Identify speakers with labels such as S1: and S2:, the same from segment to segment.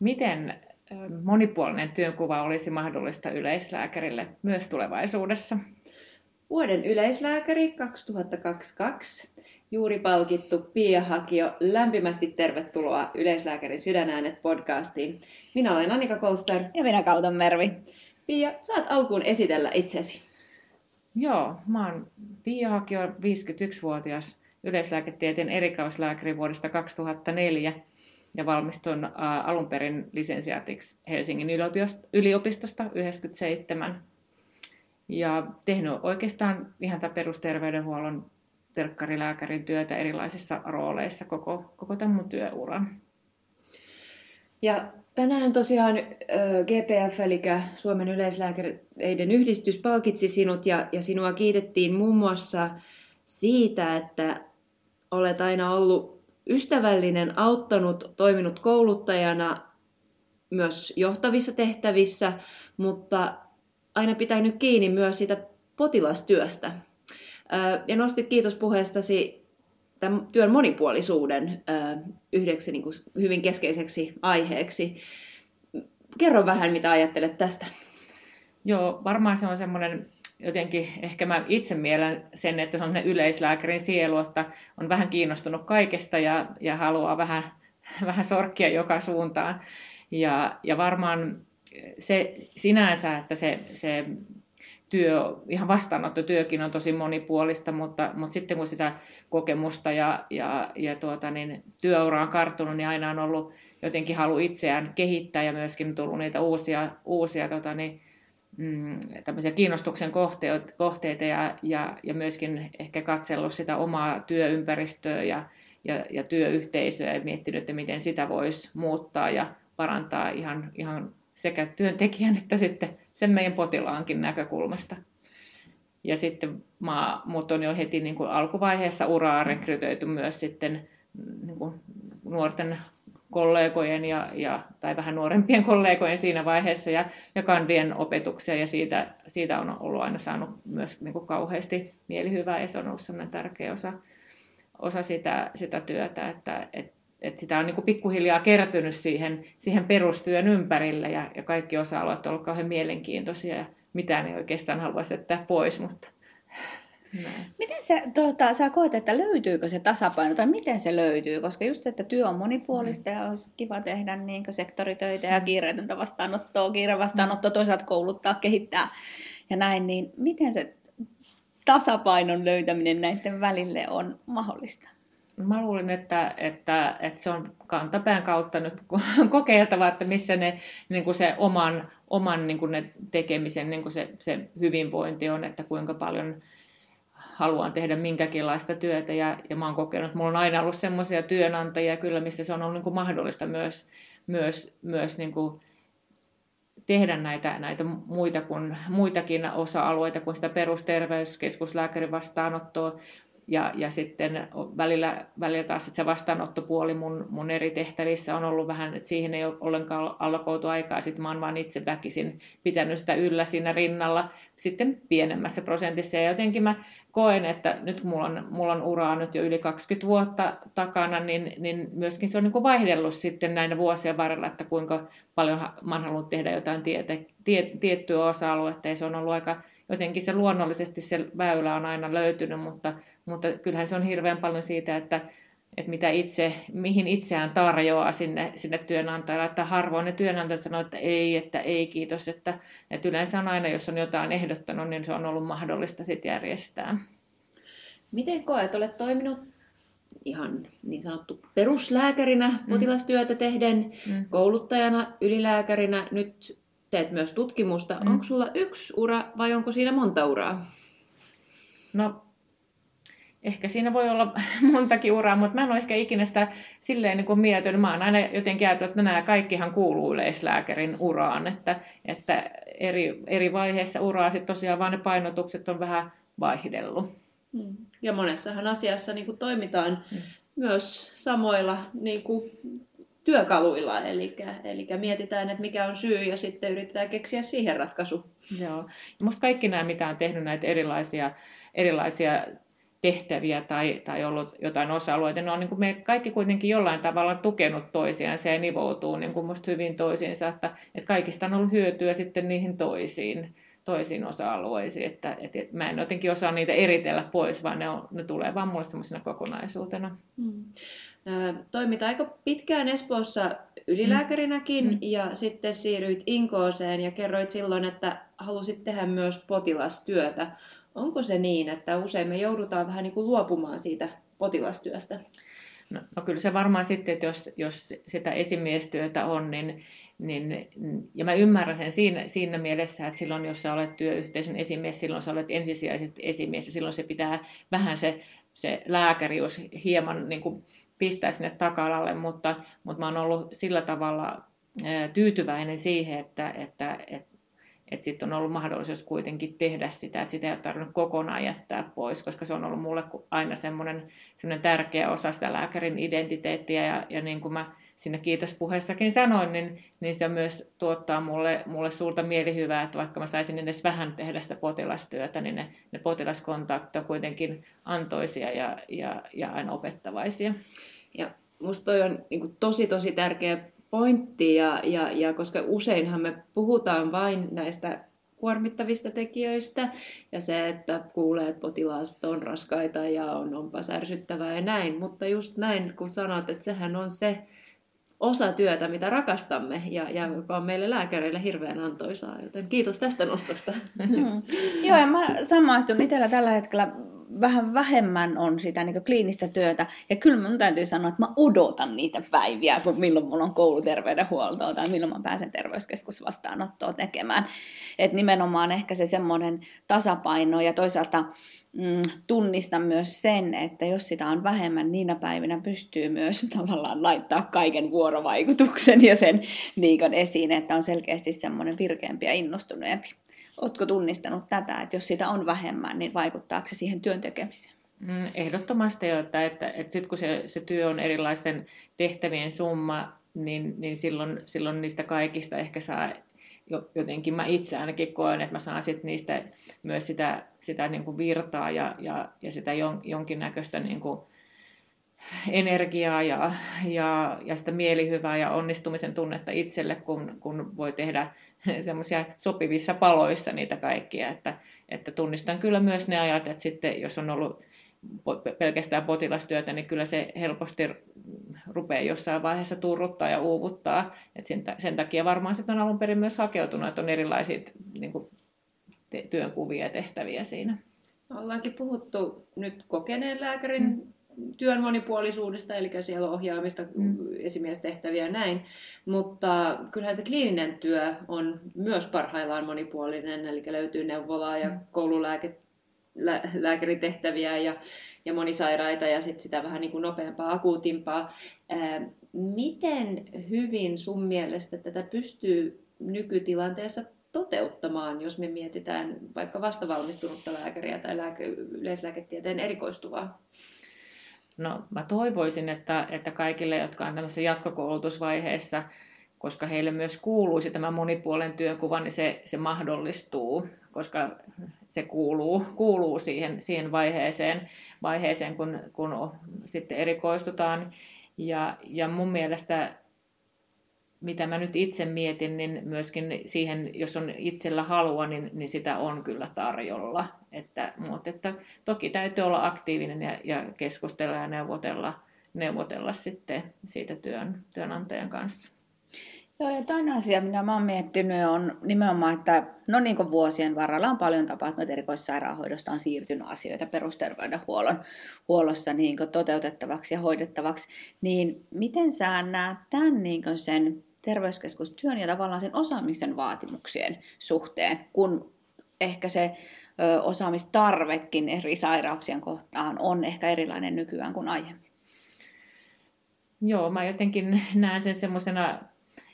S1: miten monipuolinen työnkuva olisi mahdollista yleislääkärille myös tulevaisuudessa?
S2: Vuoden yleislääkäri 2022 juuri palkittu Pia Hakio. Lämpimästi tervetuloa Yleislääkärin sydänäänet podcastiin. Minä olen Annika Kolster.
S3: Ja minä Kauton Mervi.
S2: Pia, saat alkuun esitellä itsesi.
S1: Joo, mä oon Pia Hakio, 51-vuotias yleislääketieteen erikoislääkäri vuodesta 2004 ja valmistuin ä, alun perin lisensiaatiksi Helsingin yliopistosta 97 ja tehnyt oikeastaan ihan tämän perusterveydenhuollon terkkarilääkärin työtä erilaisissa rooleissa koko, koko tämän mun työuran.
S2: Ja tänään tosiaan GPF, eli Suomen yleislääkäreiden yhdistys, palkitsi sinut ja, ja sinua kiitettiin muun muassa siitä, että olet aina ollut ystävällinen, auttanut, toiminut kouluttajana myös johtavissa tehtävissä, mutta aina pitänyt kiinni myös siitä potilastyöstä. Ja nostit kiitospuheestasi tämän työn monipuolisuuden yhdeksi niin kuin hyvin keskeiseksi aiheeksi. Kerro vähän, mitä ajattelet tästä.
S1: Joo, varmaan se on semmoinen jotenkin, ehkä mä itse mielen sen, että se on yleislääkärin sielu, että on vähän kiinnostunut kaikesta ja, ja haluaa vähän, vähän sorkkia joka suuntaan. Ja, ja varmaan se sinänsä, että se, se työ, ihan vastaanottotyökin on tosi monipuolista, mutta, mutta sitten kun sitä kokemusta ja, ja, ja tuota, niin työura on karttunut, niin aina on ollut jotenkin halu itseään kehittää ja myöskin tullut niitä uusia, uusia tota, niin, mm, kiinnostuksen kohteita, kohteita ja, ja, ja myöskin ehkä katsellut sitä omaa työympäristöä ja, ja, ja työyhteisöä ja miettinyt, että miten sitä voisi muuttaa ja parantaa ihan, ihan sekä työntekijän että sitten sen meidän potilaankin näkökulmasta. Ja sitten mä, mut on jo heti niin kuin alkuvaiheessa uraa rekrytoitu myös sitten niin kuin nuorten kollegojen ja, ja, tai vähän nuorempien kollegojen siinä vaiheessa ja, ja kandien opetuksia. Ja siitä, siitä on ollut aina saanut myös niin kuin kauheasti mielihyvää ja se on ollut sellainen tärkeä osa, osa sitä, sitä työtä, että, että että sitä on niin kuin pikkuhiljaa kertynyt siihen, siihen perustyön ympärille. Ja, ja kaikki osa-alueet ovat olleet kauhean mielenkiintoisia ja mitään ei oikeastaan haluaisi jättää pois, mutta
S3: näin. Miten se, tuota, sä koet, että löytyykö se tasapaino tai miten se löytyy? Koska just että työ on monipuolista mm. ja olisi kiva tehdä niin sektoritöitä ja mm. kiireetöntä vastaanottoa, kiire vastaanottoa, toisaalta kouluttaa, kehittää ja näin, niin miten se tasapainon löytäminen näiden välille on mahdollista?
S1: mä luulin, että, että, että se on kantapään kautta nyt kokeiltava, että missä ne, niin kuin se oman, oman niin kuin ne tekemisen niin kuin se, se hyvinvointi on, että kuinka paljon haluan tehdä minkäkinlaista työtä. Ja, ja mä oon kokenut, että mulla on aina ollut semmoisia työnantajia kyllä, missä se on ollut niin kuin mahdollista myös, myös, myös niin kuin tehdä näitä, näitä muita kuin, muitakin osa-alueita kuin sitä perusterveyskeskuslääkärin vastaanottoa, ja, ja sitten välillä, välillä taas se vastaanottopuoli mun, mun eri tehtävissä on ollut vähän, että siihen ei ole ollenkaan allokoitu aikaa. Sitten mä oon vaan itse väkisin pitänyt sitä yllä siinä rinnalla sitten pienemmässä prosentissa. Ja jotenkin mä koen, että nyt kun mulla on, mulla on uraa nyt jo yli 20 vuotta takana, niin, niin myöskin se on niin kuin vaihdellut sitten näinä vuosien varrella, että kuinka paljon mä oon halunnut tehdä jotain tiete, tie, tiettyä osa-aluetta. Ja se on ollut aika jotenkin se luonnollisesti se väylä on aina löytynyt, mutta mutta kyllähän se on hirveän paljon siitä, että, että mitä itse, mihin itseään tarjoaa sinne, sinne työnantajalle. Että harvoin ne työnantajat sanoo, että ei, että ei kiitos. Että, että yleensä on aina, jos on jotain ehdottanut, niin se on ollut mahdollista sitten järjestää.
S2: Miten koet, olet toiminut ihan niin sanottu peruslääkärinä mm. potilastyötä tehden, mm. kouluttajana, ylilääkärinä, nyt teet myös tutkimusta. Mm. Onko sulla yksi ura vai onko siinä monta uraa?
S1: No ehkä siinä voi olla montakin uraa, mutta mä en ole ehkä ikinä sitä silleen niin kuin miettinyt. Mä oon aina jotenkin ajatellut, että nämä kaikkihan kuuluu yleislääkärin uraan, että, että eri, eri vaiheissa uraa sitten tosiaan vaan ne painotukset on vähän vaihdellut.
S2: Hmm. Ja monessahan asiassa niin kuin toimitaan hmm. myös samoilla niin kuin työkaluilla, eli, eli mietitään, että mikä on syy ja sitten yritetään keksiä siihen ratkaisu.
S1: Joo. Ja musta kaikki nämä, mitä on tehnyt näitä erilaisia, erilaisia tehtäviä tai, tai ollut jotain osa-alueita. Ne on niin kuin me kaikki kuitenkin jollain tavalla tukenut toisiaan ja nivoutuu niin kuin musta hyvin toisiinsa, että, että kaikista on ollut hyötyä sitten niihin toisiin, toisiin osa-alueisiin. Että, että mä en jotenkin osaa niitä eritellä pois, vaan ne, on, ne tulee vaan mulle semmoisena kokonaisuutena. Hmm.
S2: Toimit aika pitkään Espoossa ylilääkärinäkin mm. ja sitten siirryit Inkooseen ja kerroit silloin, että halusit tehdä myös potilastyötä. Onko se niin, että usein me joudutaan vähän niin kuin luopumaan siitä potilastyöstä?
S1: No, no kyllä se varmaan sitten, että jos, jos sitä esimiestyötä on, niin, niin, ja mä ymmärrän sen siinä, siinä mielessä, että silloin jos sä olet työyhteisön esimies, silloin sä olet ensisijaiset esimies ja silloin se pitää vähän se, se lääkärius hieman niin kuin pistää sinne taka-alalle, mutta, mutta mä oon ollut sillä tavalla tyytyväinen siihen, että, että, että että sitten on ollut mahdollisuus kuitenkin tehdä sitä, että sitä ei ole tarvinnut kokonaan jättää pois, koska se on ollut mulle aina semmoinen, semmoinen tärkeä osa sitä lääkärin identiteettiä, ja, ja niin kuin mä siinä kiitospuheessakin sanoin, niin, niin se myös tuottaa mulle, mulle suurta mielihyvää, että vaikka mä saisin edes vähän tehdä sitä potilastyötä, niin ne, ne potilaskontaktit on kuitenkin antoisia ja, ja, ja aina opettavaisia.
S2: Ja musta toi on niin tosi tosi tärkeä pointti, ja, ja, ja koska useinhan me puhutaan vain näistä kuormittavista tekijöistä ja se, että kuulee, että potilaat on raskaita ja on, onpa särsyttävää ja näin, mutta just näin, kun sanot, että sehän on se osa työtä, mitä rakastamme ja, ja joka on meille lääkäreille hirveän antoisaa, joten kiitos tästä nostosta.
S3: Mm. Joo, ja mä samaistun itsellä tällä hetkellä vähän vähemmän on sitä niin kliinistä työtä. Ja kyllä mun täytyy sanoa, että mä odotan niitä päiviä, kun milloin mulla on kouluterveydenhuoltoa tai milloin mä pääsen terveyskeskusvastaanottoa tekemään. Että nimenomaan ehkä se semmoinen tasapaino ja toisaalta mm, tunnistan myös sen, että jos sitä on vähemmän, niinä päivinä pystyy myös tavallaan laittaa kaiken vuorovaikutuksen ja sen niin esiin, että on selkeästi semmoinen virkeämpi ja innostuneempi. Oletko tunnistanut tätä, että jos sitä on vähemmän, niin vaikuttaako se siihen työn tekemiseen?
S1: Mm, ehdottomasti jo, että, että, että sitten kun se, se työ on erilaisten tehtävien summa, niin, niin silloin, silloin niistä kaikista ehkä saa jotenkin mä itse ainakin koen, että mä saan sit niistä myös sitä, sitä niin kuin virtaa ja, ja, ja sitä jon, jonkinnäköistä niin kuin energiaa ja, ja, ja sitä mielihyvää ja onnistumisen tunnetta itselle, kun, kun voi tehdä semmoisia sopivissa paloissa niitä kaikkia, että, että tunnistan kyllä myös ne ajat, että sitten jos on ollut pelkästään potilastyötä, niin kyllä se helposti rupeaa jossain vaiheessa turruttaa ja uuvuttaa. Et sen, sen takia varmaan sitten on alun perin myös hakeutunut, että on erilaisia niin kuin, te, työnkuvia ja tehtäviä siinä.
S2: Ollaankin puhuttu nyt kokeneen lääkärin mm työn monipuolisuudesta, eli siellä on ohjaamista, mm. esimiestehtäviä ja näin, mutta kyllähän se kliininen työ on myös parhaillaan monipuolinen, eli löytyy neuvolaa ja mm. koululääkäritehtäviä ja, ja monisairaita ja sit sitä vähän niin kuin nopeampaa, akuutimpaa. Ää, miten hyvin sun mielestä tätä pystyy nykytilanteessa toteuttamaan, jos me mietitään vaikka vastavalmistunutta lääkäriä tai lääke, yleislääketieteen erikoistuvaa?
S1: No mä toivoisin, että, että kaikille, jotka on tämmöisessä jatkokoulutusvaiheessa, koska heille myös kuuluisi tämä monipuolen työkuva, niin se, se mahdollistuu, koska se kuuluu, kuuluu siihen, siihen vaiheeseen, vaiheeseen kun, kun sitten erikoistutaan. Ja, ja mun mielestä mitä mä nyt itse mietin, niin myöskin siihen, jos on itsellä halua, niin, niin sitä on kyllä tarjolla. Että, mutta että toki täytyy olla aktiivinen ja, ja keskustella ja neuvotella, neuvotella sitten siitä työn, työnantajan kanssa.
S3: Joo, ja toinen asia, mitä mä oon miettinyt, on nimenomaan, että no niin kuin vuosien varrella on paljon tapahtunut, että erikoissairaanhoidosta on siirtynyt asioita perusterveydenhuollon huollossa niin toteutettavaksi ja hoidettavaksi, niin miten sä näet tämän niin sen terveyskeskustyön ja tavallaan sen osaamisen vaatimuksien suhteen, kun ehkä se ö, osaamistarvekin eri sairauksien kohtaan on ehkä erilainen nykyään kuin aiemmin.
S1: Joo, mä jotenkin näen sen semmoisena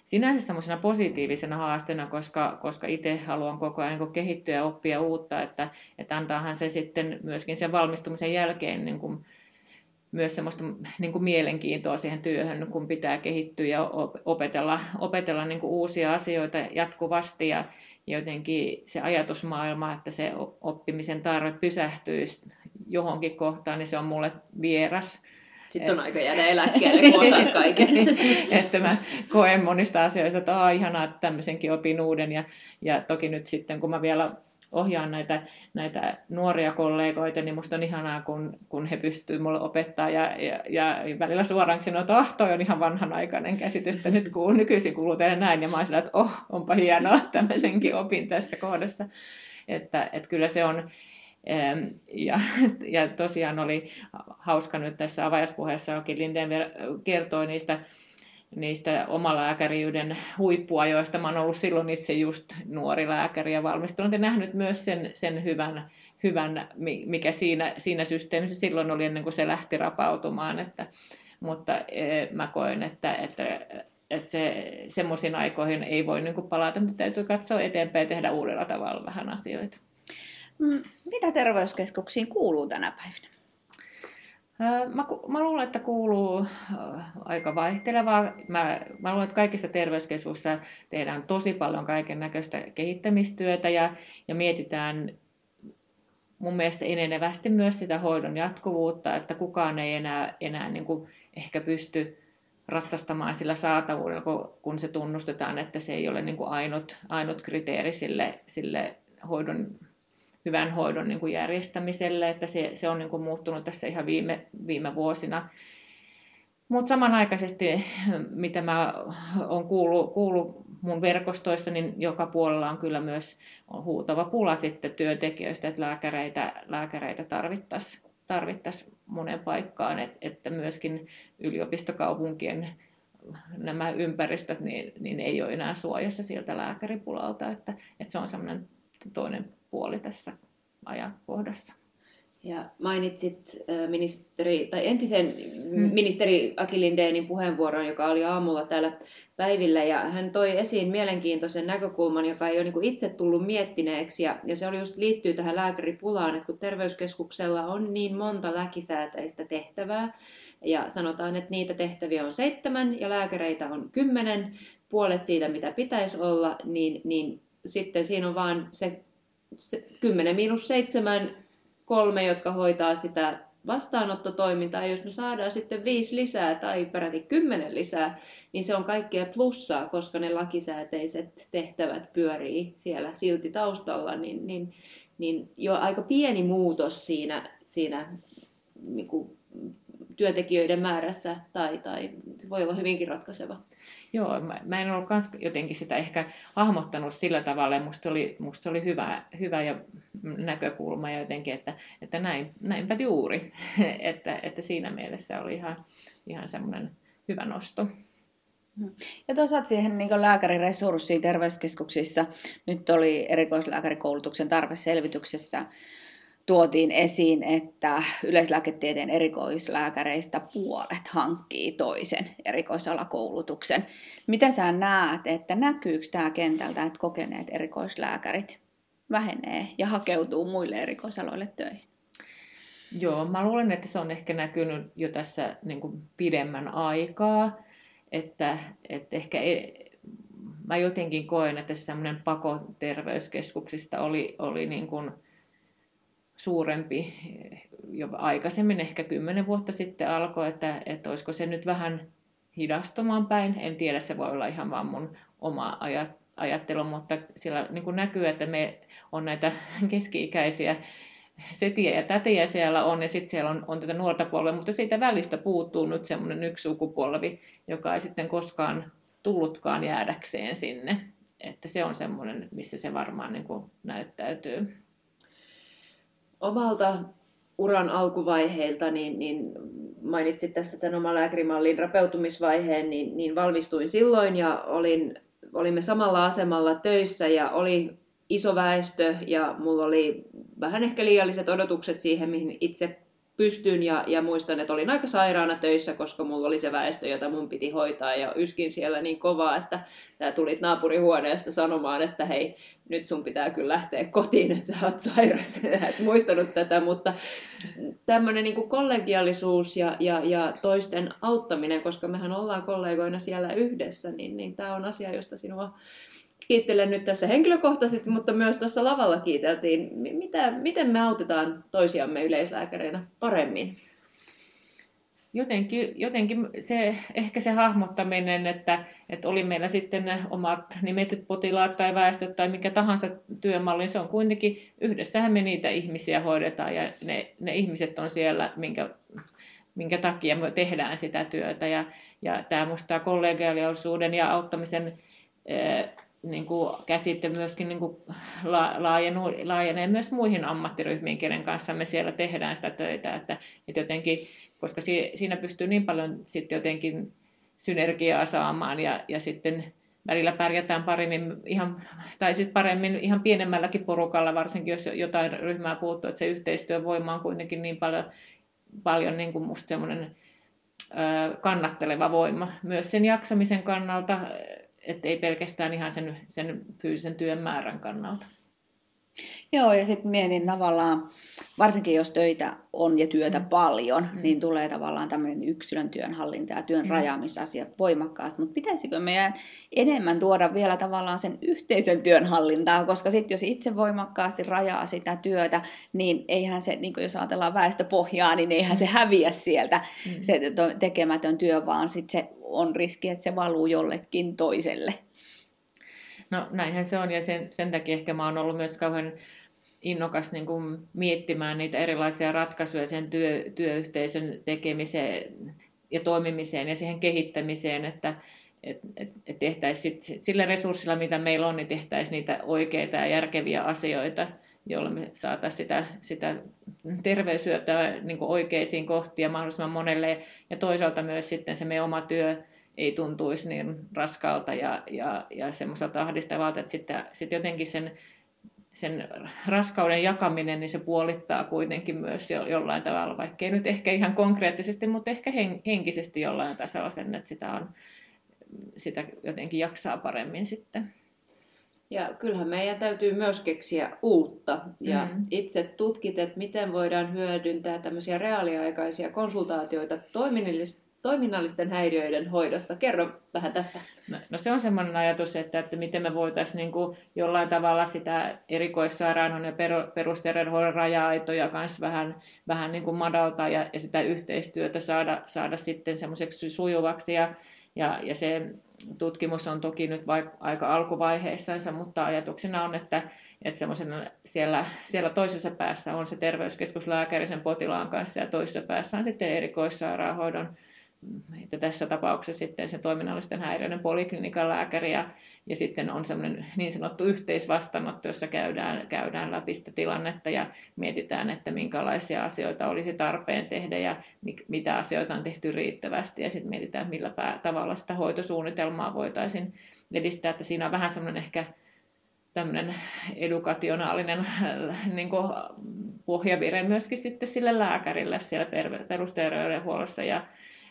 S1: sinänsä semmoisena positiivisena haasteena, koska, koska itse haluan koko ajan niin kehittyä ja oppia uutta, että, että antaahan se sitten myöskin sen valmistumisen jälkeen niin kuin myös semmoista niin kuin mielenkiintoa siihen työhön, kun pitää kehittyä ja opetella, opetella niin kuin uusia asioita jatkuvasti ja jotenkin se ajatusmaailma, että se oppimisen tarve pysähtyisi johonkin kohtaan, niin se on mulle vieras.
S2: Sitten on aika jäädä eläkkeelle, kun osaat kaiken.
S1: että mä koen monista asioista, että on ihanaa, että tämmöisenkin opin uuden. Ja, ja toki nyt sitten, kun mä vielä ohjaan näitä, näitä nuoria kollegoita, niin musta on ihanaa, kun, kun he pystyvät mulle opettaa ja, ja, ja välillä suoraan sanoa, että oh, toi on ihan vanhanaikainen käsitys, että nyt kun nykyisin kuuluu tehdä näin, ja mä oon sillä, että oh, onpa hienoa, tämmöisenkin opin tässä kohdassa. Että, että kyllä se on, ja, ja tosiaan oli hauska nyt tässä avajaispuheessa, jokin Linden kertoi niistä niistä omalääkäriyden huippuajoista. Mä oon ollut silloin itse just nuori lääkäri ja valmistunut ja nähnyt myös sen, sen hyvän, hyvän, mikä siinä, siinä systeemissä silloin oli ennen kuin se lähti rapautumaan. Että, mutta e, mä koen, että, että, että se, semmoisiin aikoihin ei voi niin kuin palata, mutta täytyy katsoa eteenpäin ja tehdä uudella tavalla vähän asioita.
S3: Mm, mitä terveyskeskuksiin kuuluu tänä päivänä?
S1: Mä, mä luulen, että kuuluu aika vaihtelevaa. Mä, mä luulen, että kaikissa terveyskeskuksissa tehdään tosi paljon kaiken näköistä kehittämistyötä ja, ja mietitään mun mielestä enenevästi myös sitä hoidon jatkuvuutta, että kukaan ei enää, enää niin kuin ehkä pysty ratsastamaan sillä saatavuudella, kun se tunnustetaan, että se ei ole niin kuin ainut, ainut kriteeri sille, sille hoidon hyvän hoidon niin kuin järjestämiselle, että se, se on niin kuin muuttunut tässä ihan viime, viime vuosina. Mutta samanaikaisesti, mitä mä olen kuullut, kuullut mun verkostoista, niin joka puolella on kyllä myös huutava pula sitten työntekijöistä, että lääkäreitä, lääkäreitä tarvittaisiin tarvittais monen paikkaan, että, että myöskin yliopistokaupunkien nämä ympäristöt niin, niin ei ole enää suojassa sieltä lääkäripulalta, että, että se on semmoinen toinen puoli tässä ajankohdassa.
S2: Ja mainitsit ministeri, tai entisen hmm. ministeri Aki Lindénin puheenvuoron, joka oli aamulla täällä päivillä, ja hän toi esiin mielenkiintoisen näkökulman, joka ei ole niin itse tullut miettineeksi, ja, ja se oli just liittyy tähän lääkäripulaan, että kun terveyskeskuksella on niin monta läkisääteistä tehtävää, ja sanotaan, että niitä tehtäviä on seitsemän, ja lääkäreitä on kymmenen, puolet siitä, mitä pitäisi olla, niin, niin sitten siinä on vaan se 10 miinus 7, kolme, jotka hoitaa sitä vastaanottotoimintaa, ja jos me saadaan sitten viisi lisää tai peräti kymmenen lisää, niin se on kaikkea plussaa, koska ne lakisääteiset tehtävät pyörii siellä silti taustalla, niin, niin, niin jo aika pieni muutos siinä, siinä niin kuin työntekijöiden määrässä tai, tai se voi olla hyvinkin ratkaiseva.
S1: Joo, mä, mä en ollut kans jotenkin sitä ehkä hahmottanut sillä tavalla, ja musta oli, musta oli hyvä, hyvä ja näkökulma ja jotenkin, että, että näin, näinpä juuri, että, että siinä mielessä oli ihan, ihan semmoinen hyvä nosto.
S3: Ja toisaalta siihen niin lääkäriresurssiin terveyskeskuksissa, nyt oli erikoislääkärikoulutuksen tarveselvityksessä tuotiin esiin, että yleislääketieteen erikoislääkäreistä puolet hankkii toisen erikoisalakoulutuksen. Miten sä näet, että näkyykö tämä kentältä, että kokeneet erikoislääkärit vähenee ja hakeutuu muille erikoisaloille töihin?
S1: Joo, mä luulen, että se on ehkä näkynyt jo tässä niin kuin pidemmän aikaa, että, että ehkä ei, mä jotenkin koen, että semmoinen pako terveyskeskuksista oli, oli niin kuin, suurempi jo aikaisemmin, ehkä kymmenen vuotta sitten alkoi, että, että olisiko se nyt vähän hidastumaan päin. En tiedä, se voi olla ihan vaan mun oma ajattelu, mutta sillä niin kuin näkyy, että me on näitä keski-ikäisiä setiä ja tätejä siellä on, ja sitten siellä on, on tätä nuorta polvea, mutta siitä välistä puuttuu nyt semmoinen yksi sukupolvi, joka ei sitten koskaan tullutkaan jäädäkseen sinne. Että se on semmoinen, missä se varmaan niin kuin näyttäytyy
S2: omalta uran alkuvaiheilta, niin, niin mainitsit tässä tämän oman lääkärimallin rapeutumisvaiheen, niin, niin valmistuin silloin ja olin, olimme samalla asemalla töissä ja oli iso väestö ja mulla oli vähän ehkä liialliset odotukset siihen, mihin itse pystyn ja, ja muistan, että olin aika sairaana töissä, koska mulla oli se väestö, jota mun piti hoitaa ja yskin siellä niin kovaa, että tämä tulit naapurihuoneesta sanomaan, että hei, nyt sun pitää kyllä lähteä kotiin, että sä oot sairas, et muistanut tätä, mutta tämmöinen niin kollegiaalisuus ja, ja, ja toisten auttaminen, koska mehän ollaan kollegoina siellä yhdessä, niin, niin tämä on asia, josta sinua kiittelen nyt tässä henkilökohtaisesti, mutta myös tuossa lavalla kiiteltiin. Mitä, miten me autetaan toisiamme yleislääkäreinä paremmin?
S1: jotenkin, jotenkin se, ehkä se hahmottaminen, että, että oli meillä sitten omat nimetyt potilaat tai väestöt tai mikä tahansa työmalli, se on kuitenkin, yhdessähän me niitä ihmisiä hoidetaan ja ne, ne ihmiset on siellä, minkä, minkä takia me tehdään sitä työtä. Ja, ja tämä musta tämä kollegiaalisuuden ja auttamisen niin kuin käsite myöskin niin kuin laajenuu, laajenee myös muihin ammattiryhmiin, kenen kanssa me siellä tehdään sitä töitä. Että, että jotenkin koska siinä pystyy niin paljon sitten jotenkin synergiaa saamaan ja, ja sitten välillä pärjätään paremmin, ihan, tai sitten paremmin ihan pienemmälläkin porukalla, varsinkin jos jotain ryhmää puuttuu, että se yhteistyövoima on kuitenkin niin paljon, paljon niin kuin musta semmoinen kannatteleva voima myös sen jaksamisen kannalta, että ei pelkästään ihan sen, sen fyysisen työn määrän kannalta.
S3: Joo, ja sitten mietin tavallaan, varsinkin jos töitä on ja työtä mm. paljon, mm. niin tulee tavallaan tämmöinen yksilön työnhallinta ja työn mm. rajaamisasia voimakkaasti. Mutta pitäisikö meidän enemmän tuoda vielä tavallaan sen yhteisen työnhallintaa, koska sitten jos itse voimakkaasti rajaa sitä työtä, niin eihän se, niin jos ajatellaan väestöpohjaa, niin eihän mm. se häviä sieltä mm. se tekemätön työ, vaan sitten se on riski, että se valuu jollekin toiselle.
S1: No näinhän se on ja sen, sen takia ehkä mä oon ollut myös kauhean innokas niin kuin miettimään niitä erilaisia ratkaisuja sen työ, työyhteisön tekemiseen ja toimimiseen ja siihen kehittämiseen, että et, et, et tehtäisiin sit, sillä resurssilla, mitä meillä on, niin tehtäisiin niitä oikeita ja järkeviä asioita, joilla me saataisiin sitä, sitä terveysyötä niin oikeisiin kohtiin mahdollisimman monelle. Ja toisaalta myös sitten se meidän oma työ ei tuntuisi niin raskalta ja, ja, ja semmoiselta ahdistavalta, että sitten, sitten jotenkin sen sen raskauden jakaminen, niin se puolittaa kuitenkin myös jo, jollain tavalla, vaikkei nyt ehkä ihan konkreettisesti, mutta ehkä henkisesti jollain tasolla sen, että sitä, on, sitä jotenkin jaksaa paremmin sitten.
S2: Ja kyllähän meidän täytyy myös keksiä uutta. Ja mm. itse tutkit, että miten voidaan hyödyntää tämmöisiä reaaliaikaisia konsultaatioita toiminnallisesti toiminnallisten häiriöiden hoidossa. Kerro vähän tästä.
S1: No, no se on semmoinen ajatus, että, että miten me voitaisiin niin kuin jollain tavalla sitä erikoissairaanhoidon ja perusterveydenhuollon raja-aitoja kanssa vähän, vähän niin kuin madaltaa ja, ja sitä yhteistyötä saada, saada sitten semmoiseksi sujuvaksi. Ja, ja, ja se tutkimus on toki nyt vaikka aika alkuvaiheissansa, mutta ajatuksena on, että, että siellä, siellä toisessa päässä on se terveyskeskuslääkäri sen potilaan kanssa ja toisessa päässä on sitten erikoissairaanhoidon että tässä tapauksessa sitten se toiminnallisten häiriöiden poliklinikan lääkäri ja, ja sitten on semmoinen niin sanottu yhteisvastaanotto, jossa käydään, käydään läpi sitä tilannetta ja mietitään, että minkälaisia asioita olisi tarpeen tehdä ja mitä asioita on tehty riittävästi. Ja sitten mietitään, millä tavalla sitä hoitosuunnitelmaa voitaisiin edistää, että siinä on vähän semmoinen ehkä tämmöinen edukationaalinen niin pohjavire myöskin sitten sille lääkärille siellä perusterveydenhuollossa. Ja,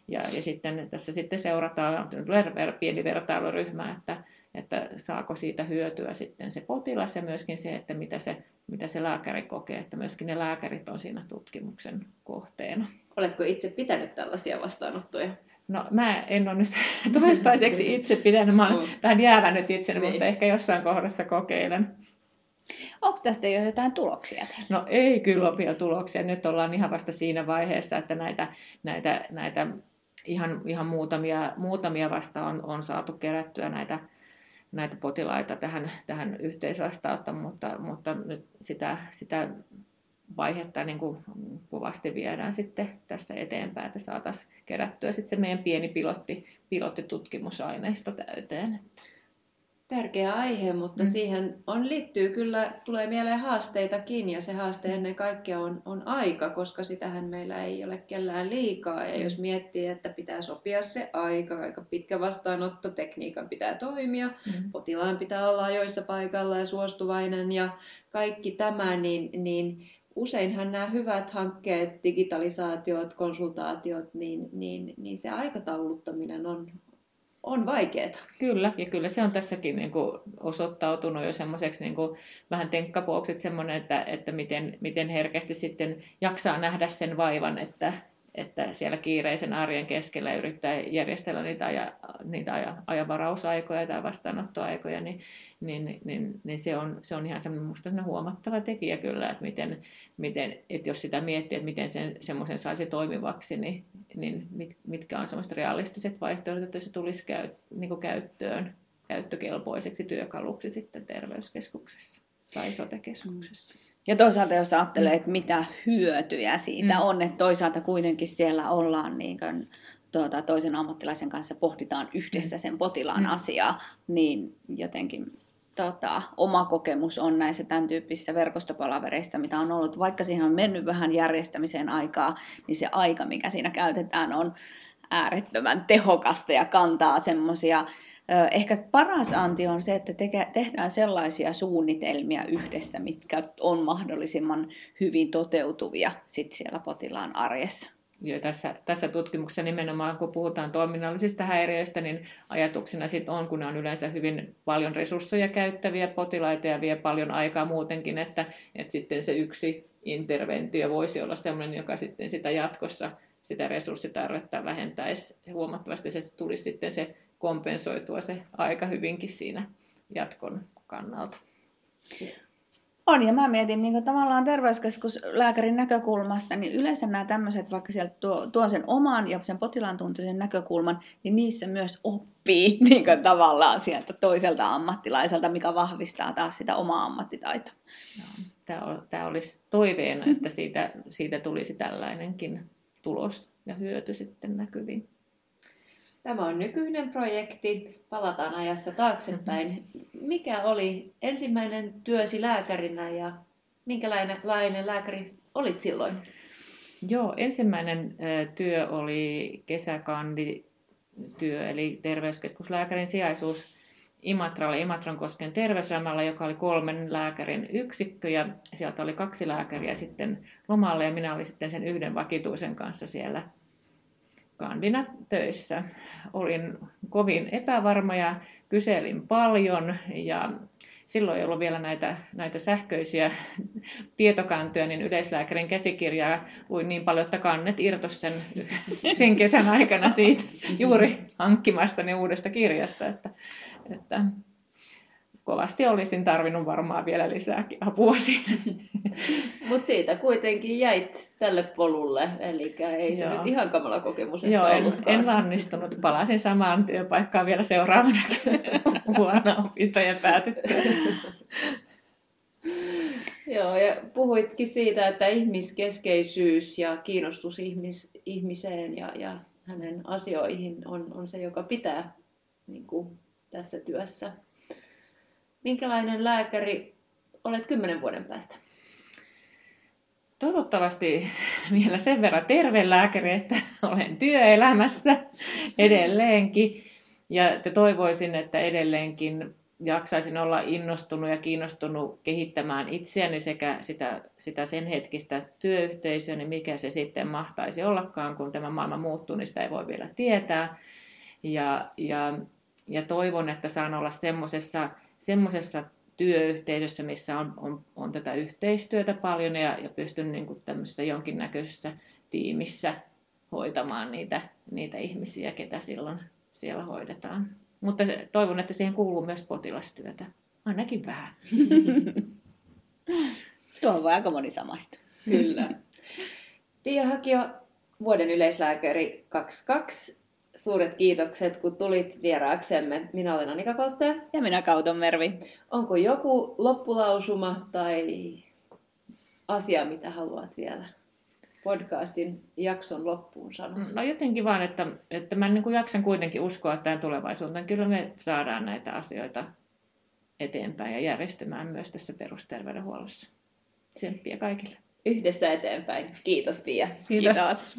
S1: ja, ja sitten tässä sitten seurataan, tulee pieni vertailuryhmä, että, että saako siitä hyötyä sitten se potilas ja myöskin se, että mitä se, mitä se lääkäri kokee, että myöskin ne lääkärit on siinä tutkimuksen kohteena.
S2: Oletko itse pitänyt tällaisia vastaanottoja?
S1: No mä en ole nyt toistaiseksi itse pitänyt, mä olen vähän jäävänyt itseni, niin. mutta ehkä jossain kohdassa kokeilen.
S3: Onko tästä jo jotain tuloksia?
S1: No ei kyllä ole vielä tuloksia. Nyt ollaan ihan vasta siinä vaiheessa, että näitä, näitä, näitä ihan, ihan muutamia, muutamia vasta on, on saatu kerättyä näitä, näitä potilaita tähän, tähän yhteisvastaanottoon, mutta, mutta nyt sitä, sitä vaihetta niin kuin kovasti viedään sitten tässä eteenpäin, että saataisiin kerättyä sitten se meidän pieni pilotti, pilottitutkimusaineisto täyteen. Että
S2: tärkeä aihe, mutta mm. siihen on liittyy kyllä, tulee mieleen haasteitakin ja se haaste ennen kaikkea on, on aika, koska sitähän meillä ei ole kellään liikaa. Ja mm. jos miettii, että pitää sopia se aika, aika pitkä vastaanotto, tekniikan pitää toimia, mm. potilaan pitää olla ajoissa paikalla ja suostuvainen ja kaikki tämä, niin, niin useinhan nämä hyvät hankkeet, digitalisaatiot, konsultaatiot, niin, niin, niin se aikatauluttaminen on, on vaikeaa.
S1: Kyllä, ja kyllä se on tässäkin niin kuin osoittautunut jo semmoiseksi niin vähän tenkkapuoksi, semmoinen, että, että miten, miten herkästi sitten jaksaa nähdä sen vaivan, että, että siellä kiireisen arjen keskellä yrittää järjestellä niitä, aja, niitä aja, ajavarausaikoja tai vastaanottoaikoja, niin, niin, niin, niin se, on, se on ihan semmoinen, musta huomattava tekijä kyllä, että, miten, miten, että jos sitä miettii, että miten sen semmoisen saisi toimivaksi, niin, niin mit, mitkä on semmoiset realistiset vaihtoehdot, että se tulisi käy, niin käyttöön käyttökelpoiseksi työkaluksi sitten terveyskeskuksessa tai sotekeskuksessa.
S3: Ja toisaalta jos ajattelee, että mitä hyötyjä siitä mm. on, että toisaalta kuitenkin siellä ollaan niin kuin, tuota, toisen ammattilaisen kanssa pohditaan yhdessä mm. sen potilaan mm. asiaa, niin jotenkin tota, oma kokemus on näissä tämän tyyppisissä verkostopalavereissa, mitä on ollut, vaikka siihen on mennyt vähän järjestämiseen aikaa, niin se aika, mikä siinä käytetään, on äärettömän tehokasta ja kantaa semmoisia Ehkä paras anti on se, että tehdään sellaisia suunnitelmia yhdessä, mitkä on mahdollisimman hyvin toteutuvia sit siellä potilaan arjessa.
S1: Joo, tässä, tässä tutkimuksessa nimenomaan, kun puhutaan toiminnallisista häiriöistä, niin ajatuksena sit on, kun ne on yleensä hyvin paljon resursseja käyttäviä potilaita ja vie paljon aikaa muutenkin, että, että sitten se yksi interventio voisi olla sellainen, joka sitten sitä jatkossa sitä resurssitarvetta vähentäisi huomattavasti. Se tulisi sitten se kompensoitua se aika hyvinkin siinä jatkon kannalta.
S3: On, ja mä mietin niin tavallaan terveyskeskuslääkärin näkökulmasta, niin yleensä nämä tämmöiset, vaikka sieltä tuo, tuo sen oman ja sen potilaan tunteisen näkökulman, niin niissä myös oppii niin tavallaan sieltä toiselta ammattilaiselta, mikä vahvistaa taas sitä omaa ammattitaitoa.
S1: Tämä olisi toiveena, että siitä, siitä tulisi tällainenkin tulos ja hyöty sitten näkyviin.
S2: Tämä on nykyinen projekti. Palataan ajassa taaksepäin. Mikä oli ensimmäinen työsi lääkärinä ja minkälainen lääkäri olit silloin?
S1: Joo, ensimmäinen työ oli kesäkandityö, eli terveyskeskuslääkärin sijaisuus Imatralla, Imatrankosken terveysramalla, joka oli kolmen lääkärin yksikkö, ja sieltä oli kaksi lääkäriä sitten lomalle, ja minä olin sitten sen yhden vakituisen kanssa siellä kandina töissä. Olin kovin epävarma ja kyselin paljon ja silloin ei ollut vielä näitä, näitä sähköisiä tietokantoja, niin yleislääkärin käsikirjaa luin niin paljon, että kannet irtos sen, sen kesän aikana siitä juuri hankkimastani uudesta kirjasta. Että, että kovasti olisin tarvinnut varmaan vielä lisää apua siinä.
S2: Mutta siitä kuitenkin jäit tälle polulle, eli ei se Joo. nyt ihan kamala kokemus
S1: Joo, en, en onnistunut. Palasin samaan työpaikkaan vielä seuraavana vuonna opintojen päätyttyä.
S2: Joo, ja puhuitkin siitä, että ihmiskeskeisyys ja kiinnostus ihmis, ihmiseen ja, ja hänen asioihin on, on se, joka pitää niin kuin, tässä työssä minkälainen lääkäri olet kymmenen vuoden päästä?
S1: Toivottavasti vielä sen verran terve lääkäri, että olen työelämässä edelleenkin. Ja että toivoisin, että edelleenkin jaksaisin olla innostunut ja kiinnostunut kehittämään itseäni sekä sitä, sitä sen hetkistä työyhteisöä, niin mikä se sitten mahtaisi ollakaan, kun tämä maailma muuttuu, niin sitä ei voi vielä tietää. Ja, ja, ja toivon, että saan olla semmoisessa semmoisessa työyhteisössä, missä on, on, on tätä yhteistyötä paljon ja, ja pystyn niin kuin tämmöisessä jonkinnäköisessä tiimissä hoitamaan niitä, niitä ihmisiä, ketä silloin siellä hoidetaan. Mutta toivon, että siihen kuuluu myös potilastyötä. Ainakin vähän.
S3: Tuohon voi aika moni samaista.
S2: Kyllä. Pia Hakio, vuoden yleislääkäri 22 suuret kiitokset, kun tulit vieraaksemme. Minä olen Annika Koste.
S3: Ja minä Kauton Mervi.
S2: Onko joku loppulausuma tai asia, mitä haluat vielä podcastin jakson loppuun sanoa?
S1: No jotenkin vaan, että, että mä niin kuin jaksan kuitenkin uskoa tämän tulevaisuuteen. Kyllä me saadaan näitä asioita eteenpäin ja järjestymään myös tässä perusterveydenhuollossa. Tsemppiä kaikille.
S2: Yhdessä eteenpäin. Kiitos Pia.
S1: Kiitos. Kiitos.